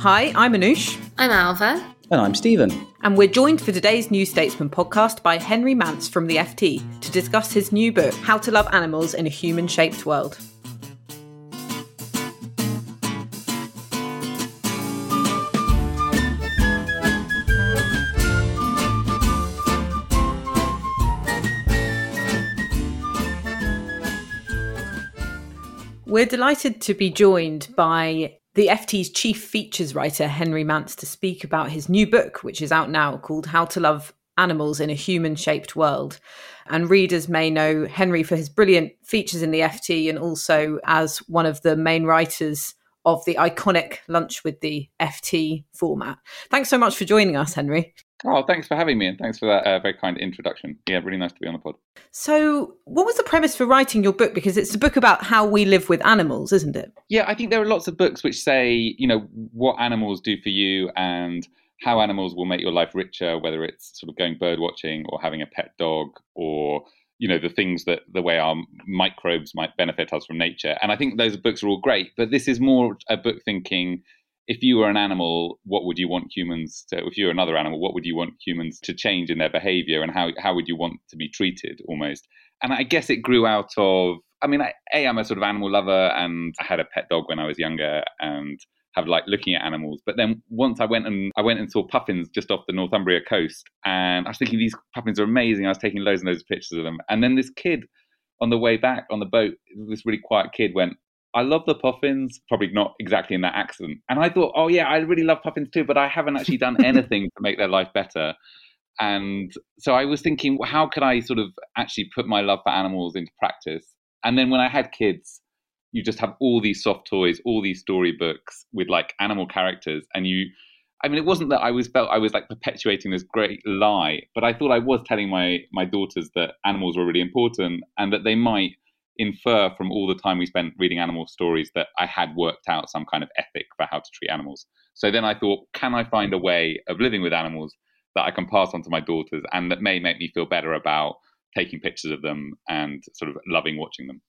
Hi, I'm Anoosh. I'm Ailbhe. And I'm Stephen. And we're joined for today's New Statesman podcast by Henry Mance from the FT to discuss his new book, How to Love Animals in a Human Shaped World. We're delighted to be joined by the FT's chief features writer, Henry Mance, to speak about his new book, which is out now called How to Love Animals in a Human Shaped World. And readers may know Henry for his brilliant features in the FT and also as one of the main writers of the iconic Lunch with the FT format. Thanks so much for joining us, Henry. Oh, thanks for having me, and thanks for that uh, very kind introduction. Yeah, really nice to be on the pod. So, what was the premise for writing your book? Because it's a book about how we live with animals, isn't it? Yeah, I think there are lots of books which say, you know, what animals do for you and how animals will make your life richer, whether it's sort of going bird watching or having a pet dog or you know the things that the way our microbes might benefit us from nature and i think those books are all great but this is more a book thinking if you were an animal, what would you want humans to? If you were another animal, what would you want humans to change in their behaviour, and how how would you want to be treated? Almost, and I guess it grew out of. I mean, I, a I'm a sort of animal lover, and I had a pet dog when I was younger, and have like looking at animals. But then once I went and I went and saw puffins just off the Northumbria coast, and I was thinking these puffins are amazing. I was taking loads and loads of pictures of them, and then this kid on the way back on the boat, this really quiet kid went, I love the puffins, probably not exactly in that accent. And I thought, oh yeah, I really love puffins too, but I haven't actually done anything to make their life better. And so I was thinking, well, how could I sort of actually put my love for animals into practice? And then when I had kids, you just have all these soft toys, all these storybooks with like animal characters, and you. I mean, it wasn't that I was felt I was like perpetuating this great lie, but I thought I was telling my my daughters that animals were really important and that they might infer from all the time we spent reading animal stories that I had worked out some kind of ethic for how to treat animals. So then I thought, can I find a way of living with animals that I can pass on to my daughters and that may make me feel better about taking pictures of them and sort of loving watching them?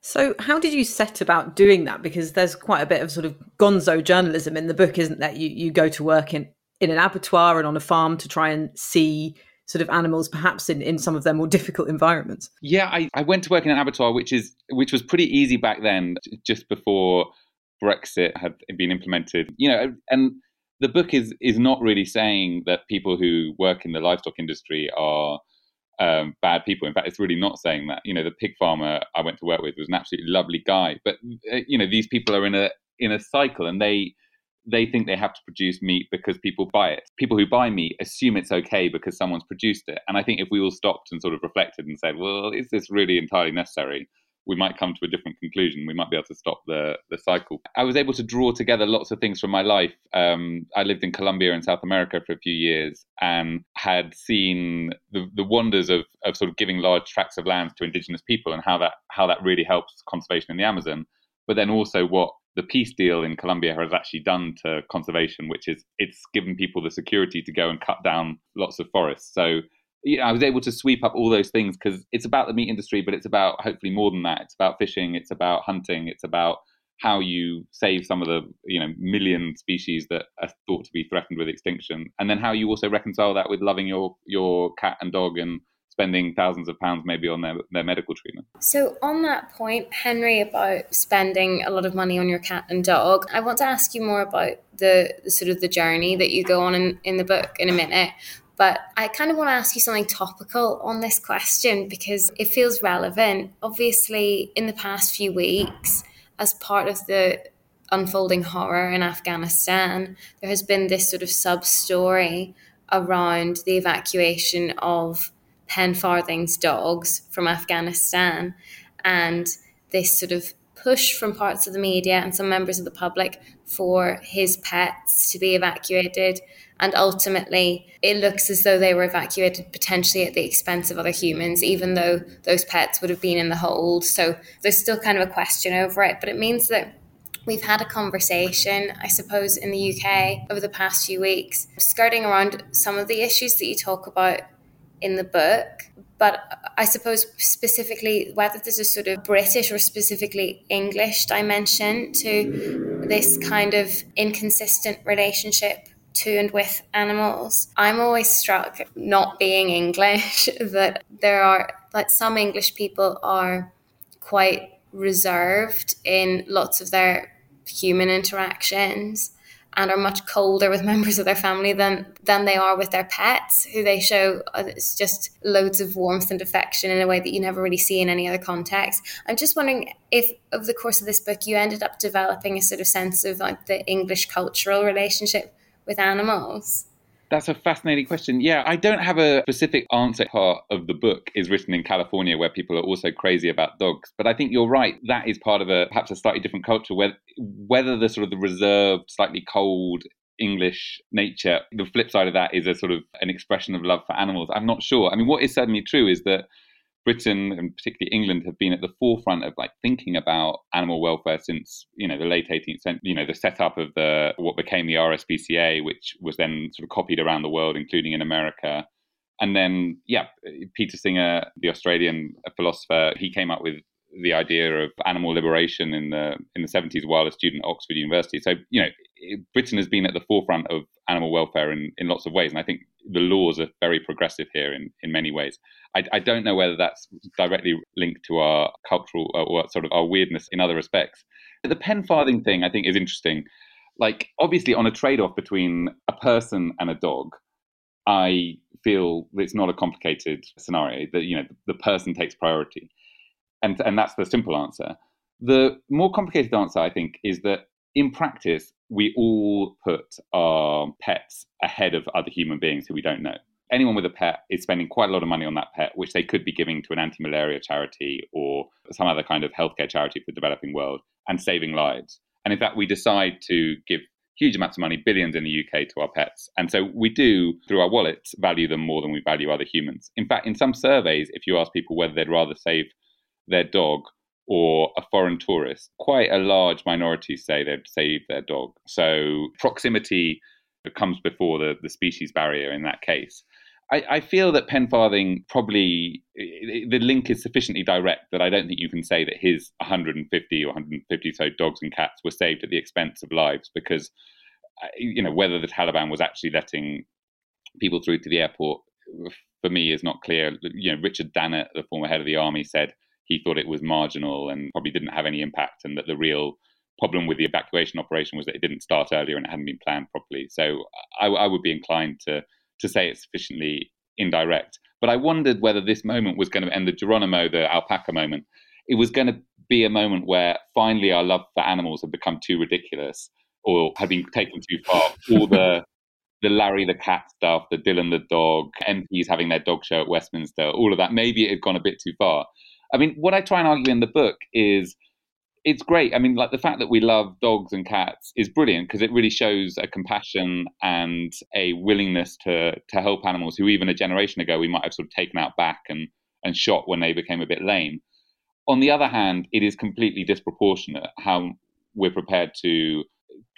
So, how did you set about doing that? Because there's quite a bit of sort of gonzo journalism in the book, isn't there? You you go to work in in an abattoir and on a farm to try and see sort of animals perhaps in, in some of their more difficult environments yeah I, I went to work in an abattoir which is which was pretty easy back then just before brexit had been implemented you know and the book is is not really saying that people who work in the livestock industry are um, bad people. In fact, it's really not saying that. You know, the pig farmer I went to work with was an absolutely lovely guy, but uh, you know, these people are in a in a cycle, and they they think they have to produce meat because people buy it. People who buy meat assume it's okay because someone's produced it. And I think if we all stopped and sort of reflected and said, well, is this really entirely necessary? We might come to a different conclusion. We might be able to stop the, the cycle. I was able to draw together lots of things from my life. Um, I lived in Colombia in South America for a few years and had seen the, the wonders of, of sort of giving large tracts of land to indigenous people and how that how that really helps conservation in the Amazon. But then also what the peace deal in Colombia has actually done to conservation, which is it's given people the security to go and cut down lots of forests. So you know, I was able to sweep up all those things because it's about the meat industry, but it's about hopefully more than that. It's about fishing, it's about hunting, it's about how you save some of the you know million species that are thought to be threatened with extinction, and then how you also reconcile that with loving your your cat and dog and spending thousands of pounds maybe on their, their medical treatment. So, on that point, Henry, about spending a lot of money on your cat and dog, I want to ask you more about the, the sort of the journey that you go on in, in the book in a minute. But I kind of want to ask you something topical on this question because it feels relevant. Obviously, in the past few weeks, as part of the unfolding horror in Afghanistan, there has been this sort of sub story around the evacuation of Pen Farthing's dogs from Afghanistan and this sort of push from parts of the media and some members of the public for his pets to be evacuated. And ultimately, it looks as though they were evacuated potentially at the expense of other humans, even though those pets would have been in the hold. So there's still kind of a question over it. But it means that We've had a conversation, I suppose, in the UK over the past few weeks, skirting around some of the issues that you talk about in the book, but I suppose specifically whether there's a sort of British or specifically English dimension to this kind of inconsistent relationship to and with animals. I'm always struck, not being English, that there are like some English people are quite reserved in lots of their human interactions and are much colder with members of their family than than they are with their pets who they show uh, it's just loads of warmth and affection in a way that you never really see in any other context. I'm just wondering if over the course of this book you ended up developing a sort of sense of like the english cultural relationship with animals that's a fascinating question. Yeah, I don't have a specific answer. Part of the book is written in California, where people are also crazy about dogs. But I think you're right. That is part of a perhaps a slightly different culture, where whether the sort of the reserved, slightly cold English nature, the flip side of that is a sort of an expression of love for animals. I'm not sure. I mean, what is certainly true is that Britain and particularly England have been at the forefront of like thinking about animal welfare since you know the late 18th century. You know the setup of the what became the RSPCA, which was then sort of copied around the world, including in America. And then yeah, Peter Singer, the Australian philosopher, he came up with the idea of animal liberation in the in the 70s while a student at Oxford University. So you know Britain has been at the forefront of animal welfare in, in lots of ways, and I think the laws are very progressive here in, in many ways. I, I don't know whether that's directly linked to our cultural uh, or sort of our weirdness in other respects. The Pen Farthing thing I think is interesting. Like obviously on a trade off between a person and a dog, I feel it's not a complicated scenario. That you know the person takes priority, and and that's the simple answer. The more complicated answer, I think, is that in practice, we all put our pets ahead of other human beings who we don't know. Anyone with a pet is spending quite a lot of money on that pet, which they could be giving to an anti malaria charity or some other kind of healthcare charity for the developing world and saving lives. And in fact, we decide to give huge amounts of money, billions in the UK, to our pets. And so we do, through our wallets, value them more than we value other humans. In fact, in some surveys, if you ask people whether they'd rather save their dog or a foreign tourist, quite a large minority say they'd save their dog. So proximity comes before the, the species barrier in that case. I, I feel that Pen Farthing probably the link is sufficiently direct that I don't think you can say that his 150 or 150 so dogs and cats were saved at the expense of lives because uh, you know whether the Taliban was actually letting people through to the airport for me is not clear. You know, Richard Dannatt, the former head of the army, said he thought it was marginal and probably didn't have any impact, and that the real problem with the evacuation operation was that it didn't start earlier and it hadn't been planned properly. So I, I would be inclined to to say it's sufficiently indirect. But I wondered whether this moment was going to end the Geronimo, the alpaca moment. It was going to be a moment where finally our love for animals had become too ridiculous or had been taken too far. All the the Larry the cat stuff, the Dilyn the dog, MPs having their dog show at Westminster, all of that. Maybe it had gone a bit too far. I mean, what I try and argue in the book is it's great. I mean, like the fact that we love dogs and cats is brilliant because it really shows a compassion and a willingness to to help animals who even a generation ago we might have sort of taken out back and and shot when they became a bit lame. On the other hand, it is completely disproportionate how we're prepared to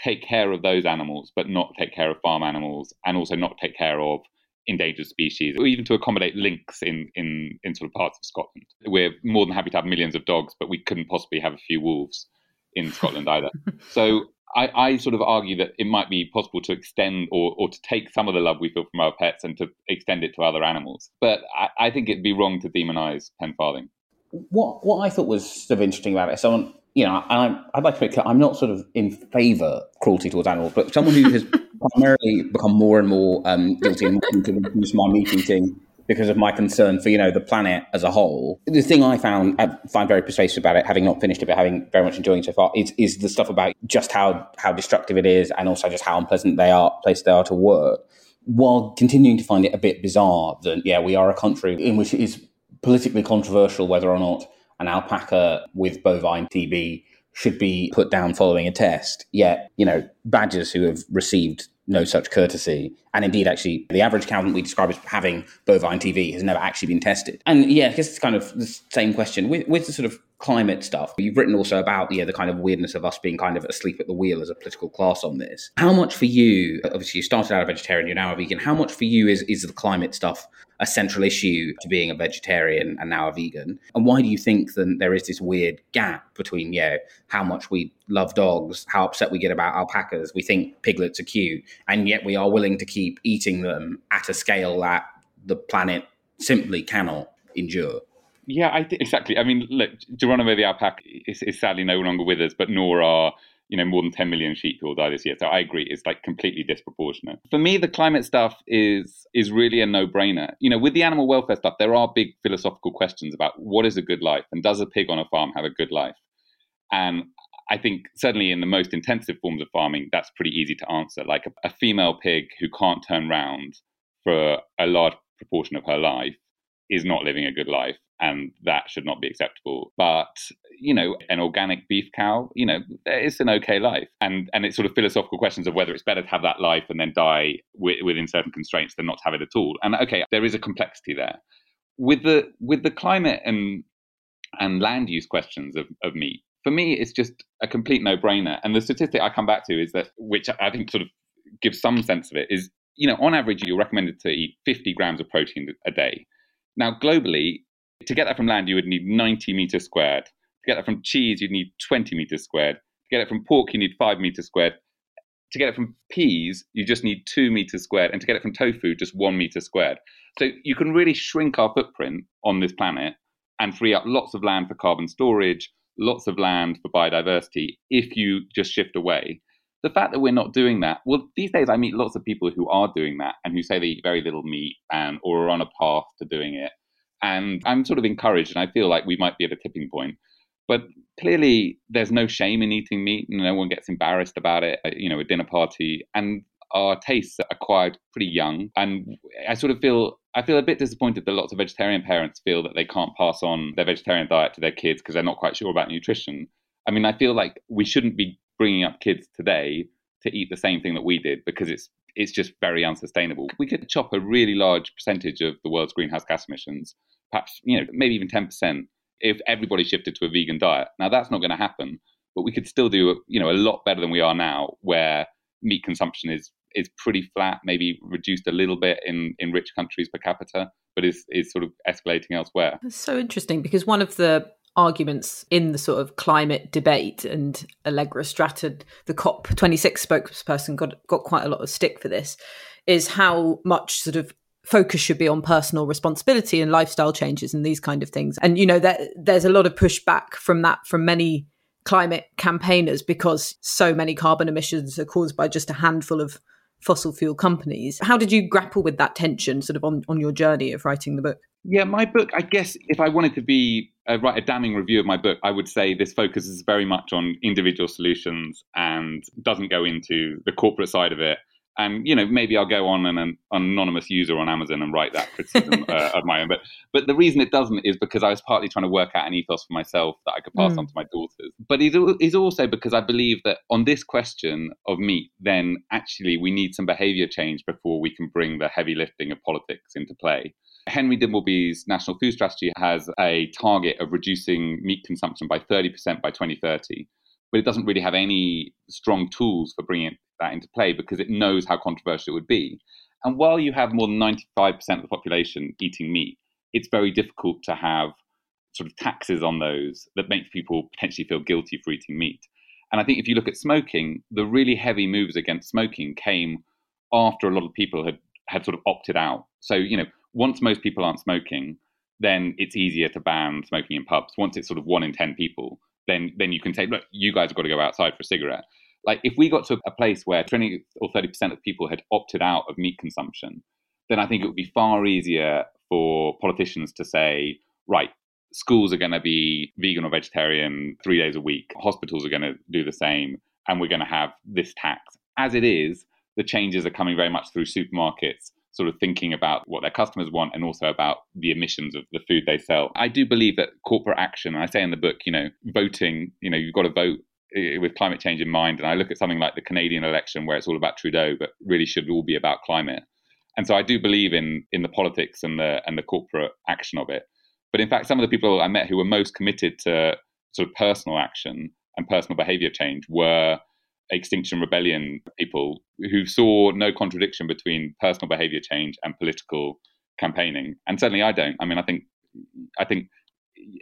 take care of those animals, but not take care of farm animals, and also not take care of endangered species, or even to accommodate lynx in, in, in sort of parts of Scotland. We're more than happy to have millions of dogs, but we couldn't possibly have a few wolves in Scotland either. So I, I, sort of argue that it might be possible to extend or, or to take some of the love we feel from our pets and to extend it to other animals. But I, I think it'd be wrong to demonize Pen Farthing. What what I thought was sort of interesting about it, someone you know, I, I'd like to make clear, I'm not sort of in favour of cruelty towards animals, but someone who has primarily become more and more um, guilty and reduce my meat eating because of my concern for you know the planet as a whole. The thing I found I find very persuasive about it, having not finished it but having very much enjoying it so far, is, is the stuff about just how how destructive it is and also just how unpleasant they are places they are to work. While continuing to find it a bit bizarre that yeah we are a country in which it is politically controversial whether or not an alpaca with bovine TB should be put down following a test. Yet, you know, badgers who have received no such courtesy, and indeed, actually, the average cow that we describe as having bovine TB has never actually been tested. And yeah, I guess it's kind of the same question with, with the sort of climate stuff. You've written also about yeah, the kind of weirdness of us being kind of asleep at the wheel as a political class on this. How much for you, obviously you started out a vegetarian, you're now a vegan, how much for you is, is the climate stuff a central issue to being a vegetarian and now a vegan? And why do you think that there is this weird gap between, yeah, how much we love dogs, how upset we get about alpacas, we think piglets are cute, and yet we are willing to keep eating them at a scale that the planet simply cannot endure? Yeah, I exactly. I mean, look, Geronimo the alpaca is, is sadly no longer with us, but nor are you know, more than 10 million sheep will die this year. So I agree, it's like completely disproportionate. For me, the climate stuff is is really a no-brainer. You know, with the animal welfare stuff, there are big philosophical questions about what is a good life and does a pig on a farm have a good life? And I think certainly in the most intensive forms of farming, that's pretty easy to answer. Like a, a female pig who can't turn round for a large proportion of her life is not living a good life and that should not be acceptable. But you know, an organic beef cow, you know, it's an okay life, and and it's sort of philosophical questions of whether it's better to have that life and then die w- within certain constraints than not to have it at all. And okay, there is a complexity there with the with the climate and and land use questions of, of meat. For me, it's just a complete no brainer. And the statistic I come back to is that, which I think sort of gives some sense of it, is you know, on average, you're recommended to eat 50 grams of protein a day. Now, globally, to get that from land, you would need 90 meters squared. To get that from cheese, you'd need 20 meters squared. To get it from pork, you need 5 meters squared. To get it from peas, you just need 2 meters squared. And to get it from tofu, just 1 meter squared. So you can really shrink our footprint on this planet and free up lots of land for carbon storage, lots of land for biodiversity if you just shift away. The fact that we're not doing that, well, these days I meet lots of people who are doing that and who say they eat very little meat and or are on a path to doing it. And I'm sort of encouraged, and I feel like we might be at a tipping point. But clearly, there's no shame in eating meat. And no one gets embarrassed about it. Uh, you know, a dinner party, and our tastes are acquired pretty young. And I sort of feel I feel a bit disappointed that lots of vegetarian parents feel that they can't pass on their vegetarian diet to their kids because they're not quite sure about nutrition. I mean, I feel like we shouldn't be bringing up kids today to eat the same thing that we did because it's it's just very unsustainable. We could chop a really large percentage of the world's greenhouse gas emissions, perhaps you know maybe even ten percent, if everybody shifted to a vegan diet. Now that's not going to happen, but we could still do you know a lot better than we are now, where meat consumption is is pretty flat, maybe reduced a little bit in in rich countries per capita, but is is sort of escalating elsewhere. That's so interesting because one of the arguments in the sort of climate debate, and Allegra Stratton, the COP26 spokesperson, got got quite a lot of stick for this, is how much sort of focus should be on personal responsibility and lifestyle changes and these kind of things. And you know, that there's a lot of pushback from that from many climate campaigners because so many carbon emissions are caused by just a handful of fossil fuel companies. How did you grapple with that tension sort of on, on your journey of writing the book? Yeah, my book, I guess if I wanted to be uh, write a damning review of my book, I would say this focuses very much on individual solutions and doesn't go into the corporate side of it and you know maybe I'll go on an, an anonymous user on Amazon and write that criticism uh, of my own. But but the reason it doesn't is because I was partly trying to work out an ethos for myself that I could pass mm. on to my daughters. But it is also because I believe that on this question of meat, then actually we need some behaviour change before we can bring the heavy lifting of politics into play. Henry Dimbleby's National Food Strategy has a target of reducing meat consumption by 30% by 2030 but it doesn't really have any strong tools for bringing that into play because it knows how controversial it would be. And while you have more than 95% of the population eating meat, it's very difficult to have sort of taxes on those that make people potentially feel guilty for eating meat. And I think if you look at smoking, the really heavy moves against smoking came after a lot of people had, had sort of opted out. So, you know, once most people aren't smoking, then it's easier to ban smoking in pubs. Once it's sort of one in 10 people, then then you can say, look, you guys have got to go outside for a cigarette. Like if we got to a place where 20 or 30% of people had opted out of meat consumption, then I think it would be far easier for politicians to say, right, schools are going to be vegan or vegetarian three days a week, hospitals are going to do the same, and we're going to have this tax. As it is, the changes are coming very much through supermarkets sort of thinking about what their customers want and also about the emissions of the food they sell. I do believe that corporate action, and I say in the book, you know, voting, you know, you've got to vote eh, with climate change in mind. And I look at something like the Canadian election where it's all about Trudeau, but really should all be about climate. And so I do believe in in the politics and the and the corporate action of it. But in fact, some of the people I met who were most committed to sort of personal action and personal behavior change were Extinction Rebellion people who saw no contradiction between personal behavior change and political campaigning, and certainly I don't. I mean, I think I think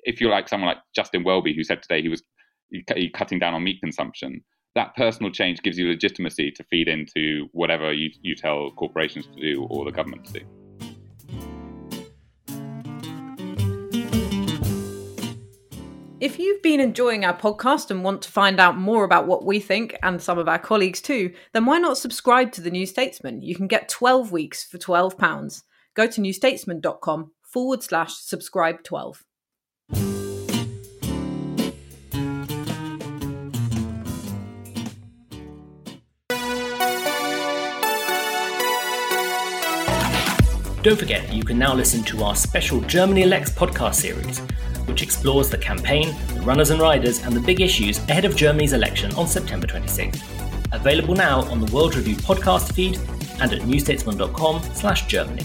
if you're like someone like Justin Welby, who said today he was cutting down on meat consumption, that personal change gives you legitimacy to feed into whatever you, you tell corporations to do or the government to do. If you've been enjoying our podcast and want to find out more about what we think and some of our colleagues too, then why not subscribe to The New Statesman? You can get 12 weeks for £12. Go to newstatesman.com forward slash subscribe 12. Don't forget, you can now listen to our special Germany Elects podcast series, which explores the campaign, the runners and riders, and the big issues ahead of Germany's election on September 26th. Available now on the World Review podcast feed and at newstatesman.com slash Germany.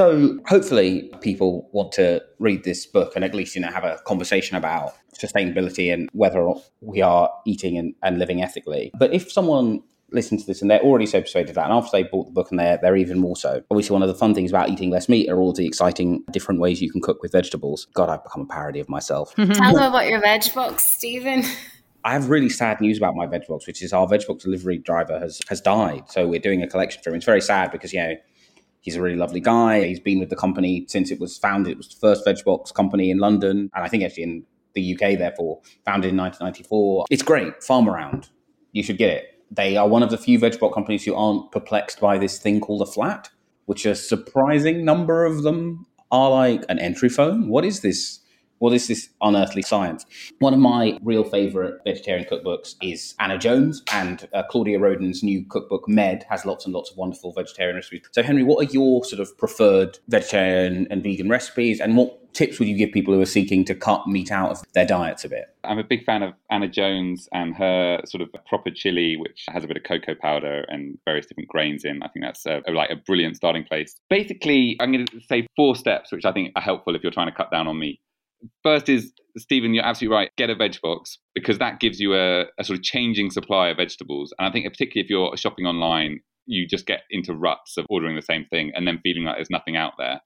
So hopefully people want to read this book and at least you know have a conversation about sustainability and whether we are eating and, and living ethically. But if someone listens to this and they're already so persuaded that, and after they bought the book and they're they're even more so. Obviously, one of the fun things about eating less meat are all the exciting different ways you can cook with vegetables. God, I've become a parody of myself. Tell them about your veg box, Stephen. I have really sad news about my veg box, which is our veg box delivery driver has has died. So we're doing a collection for him. It's very sad because you know He's a really lovely guy. He's been with the company since it was founded. It was the first Vegbox company in London, and I think actually in the UK, therefore, founded in 1994. It's great. Farmaround. You should get it. They are one of the few Vegbox companies who aren't perplexed by this thing called a flat, which a surprising number of them are like an entry phone. What is this? Is this is unearthly science? One of my real favorite vegetarian cookbooks is Anna Jones, and uh, Claudia Roden's new cookbook, Med, has lots and lots of wonderful vegetarian recipes. So, Henry, what are your sort of preferred vegetarian and vegan recipes, and what tips would you give people who are seeking to cut meat out of their diets a bit? I'm a big fan of Anna Jones and her sort of proper chili, which has a bit of cocoa powder and various different grains in. I think that's a, like a brilliant starting place. Basically, I'm going to say four steps, which I think are helpful if you're trying to cut down on meat first is Stephen, you're absolutely right. Get a veg box because that gives you a, a, sort of changing supply of vegetables. And I think particularly if you're shopping online, you just get into ruts of ordering the same thing and then feeling like there's nothing out there.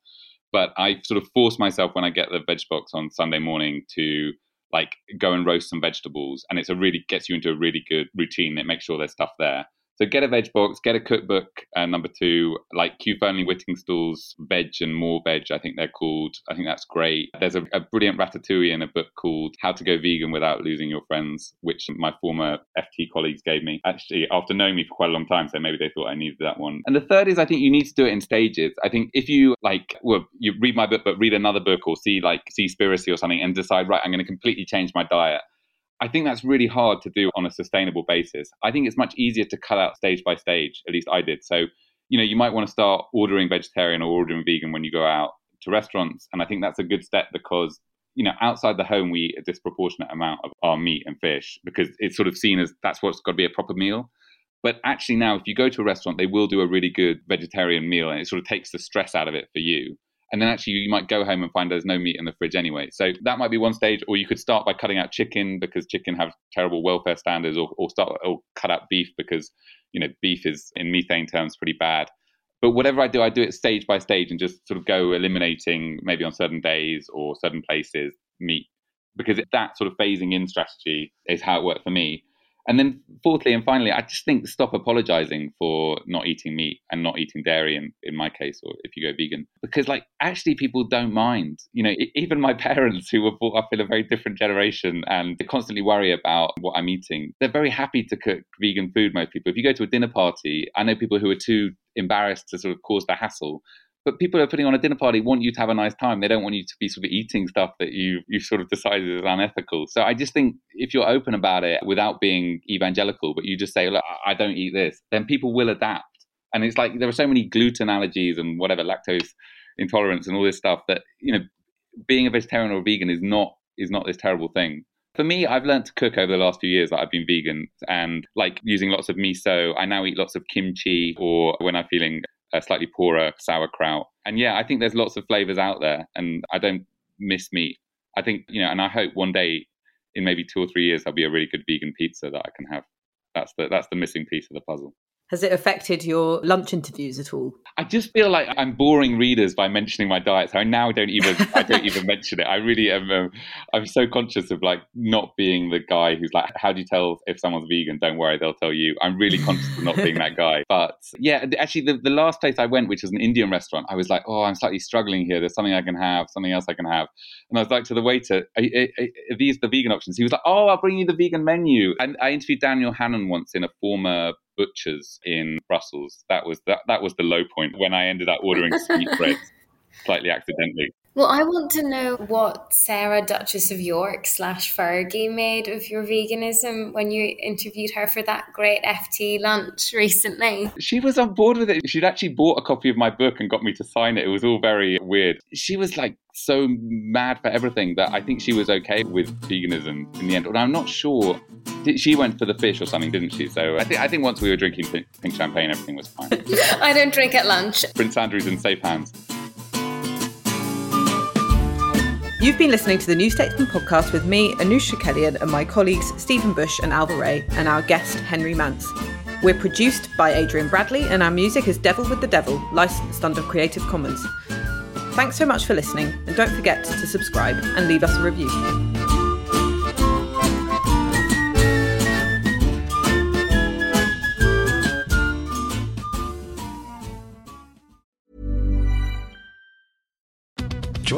But I sort of force myself when I get the veg box on Sunday morning to like go and roast some vegetables, and it's a really gets you into a really good routine that makes sure there's stuff there. So get a veg box, get a cookbook. Uh, number two, like Hugh Fearnley Whittingstall's Veg and More Veg, I think they're called. I think that's great. There's a, a, brilliant ratatouille in a book called How to Go Vegan Without Losing Your Friends, which my former FT colleagues gave me. Actually, after knowing me for quite a long time, so maybe they thought I needed that one. And the third is I think you need to do it in stages. I think if you like, well, you read my book, but read another book or see like see Seaspiracy or something and decide, right, I'm going to completely change my diet I think that's really hard to do on a sustainable basis. I think it's much easier to cut out stage by stage. At least I did. So, you know, you might want to start ordering vegetarian or ordering vegan when you go out to restaurants. And I think that's a good step because, you know, outside the home, we eat a disproportionate amount of our meat and fish because it's sort of seen as that's what's got to be a proper meal. But actually, now, if you go to a restaurant, they will do a really good vegetarian meal and it sort of takes the stress out of it for you and then actually you might go home and find there's no meat in the fridge anyway. So that might be one stage, or you could start by cutting out chicken because chicken have terrible welfare standards, or, or start or cut out beef because you know beef is in methane terms pretty bad. But whatever I do, I do it stage by stage and just sort of go eliminating maybe on certain days or certain places meat because that sort of phasing in strategy is how it worked for me. And then, fourthly and finally, I just think stop apologizing for not eating meat and not eating dairy, in, in my case, or if you go vegan, because like actually people don't mind. You know, even my parents who were brought up in a very different generation and they constantly worry about what I'm eating, they're very happy to cook vegan food. Most people, if you go to a dinner party, I know people who are too embarrassed to sort of cause the hassle but people who are putting on a dinner party want you to have a nice time. They don't want you to be sort of eating stuff that you you sort of decided is unethical. So I just think if you're open about it without being evangelical, but you just say, look, I don't eat this, then people will adapt. And it's like there are so many gluten allergies and whatever lactose intolerance and all this stuff that you know being a vegetarian or a vegan is not is not this terrible thing. For me, I've learned to cook over the last few years that I've been vegan and like using lots of miso. I now eat lots of kimchi or when I'm feeling a slightly poorer sauerkraut. And yeah, I think there's lots of flavors out there, and I don't miss meat. I think you know, and I hope one day, in maybe two or three years, there'll be a really good vegan pizza that I can have. That's the that's the missing piece of the puzzle. Has it affected your lunch interviews at all? I just feel like I'm boring readers by mentioning my diet. So I now don't even I don't even mention it. I really am. Um, I'm so conscious of like not being the guy who's like, how do you tell if someone's vegan? Don't worry, they'll tell you. I'm really conscious of not being that guy. But yeah, actually, the, the last place I went, which was an Indian restaurant, I was like, oh, I'm slightly struggling here. There's something I can have, something else I can have. And I was like to the waiter, are, are, are these the vegan options? He was like, oh, I'll bring you the vegan menu. And I interviewed Daniel Hannan once in a former butchers in Brussels. That was that that was the low point when I ended up ordering sweetbreads slightly accidentally. Well, I want to know what Sarah, Duchess of York slash Fergie made of your veganism when you interviewed her for that great FT lunch recently. She was on board with it. She'd actually bought a copy of my book and got me to sign it. It was all very weird. She was like so mad for everything that I think she was okay with veganism in the end. And I'm not sure. She went for the fish or something, didn't she? So I think I think once we were drinking pink champagne, everything was fine. I don't drink at lunch. Prince Andrew's in safe hands. You've been listening to the New Statesman podcast with me, Anoosh Chakelian, and my colleagues Stephen Bush and Ailbhe Rea, and our guest, Henry Mance. We're produced by Adrian Bradley, and our music is Devil with the Devil, licensed under Creative Commons. Thanks so much for listening, and don't forget to subscribe and leave us a review.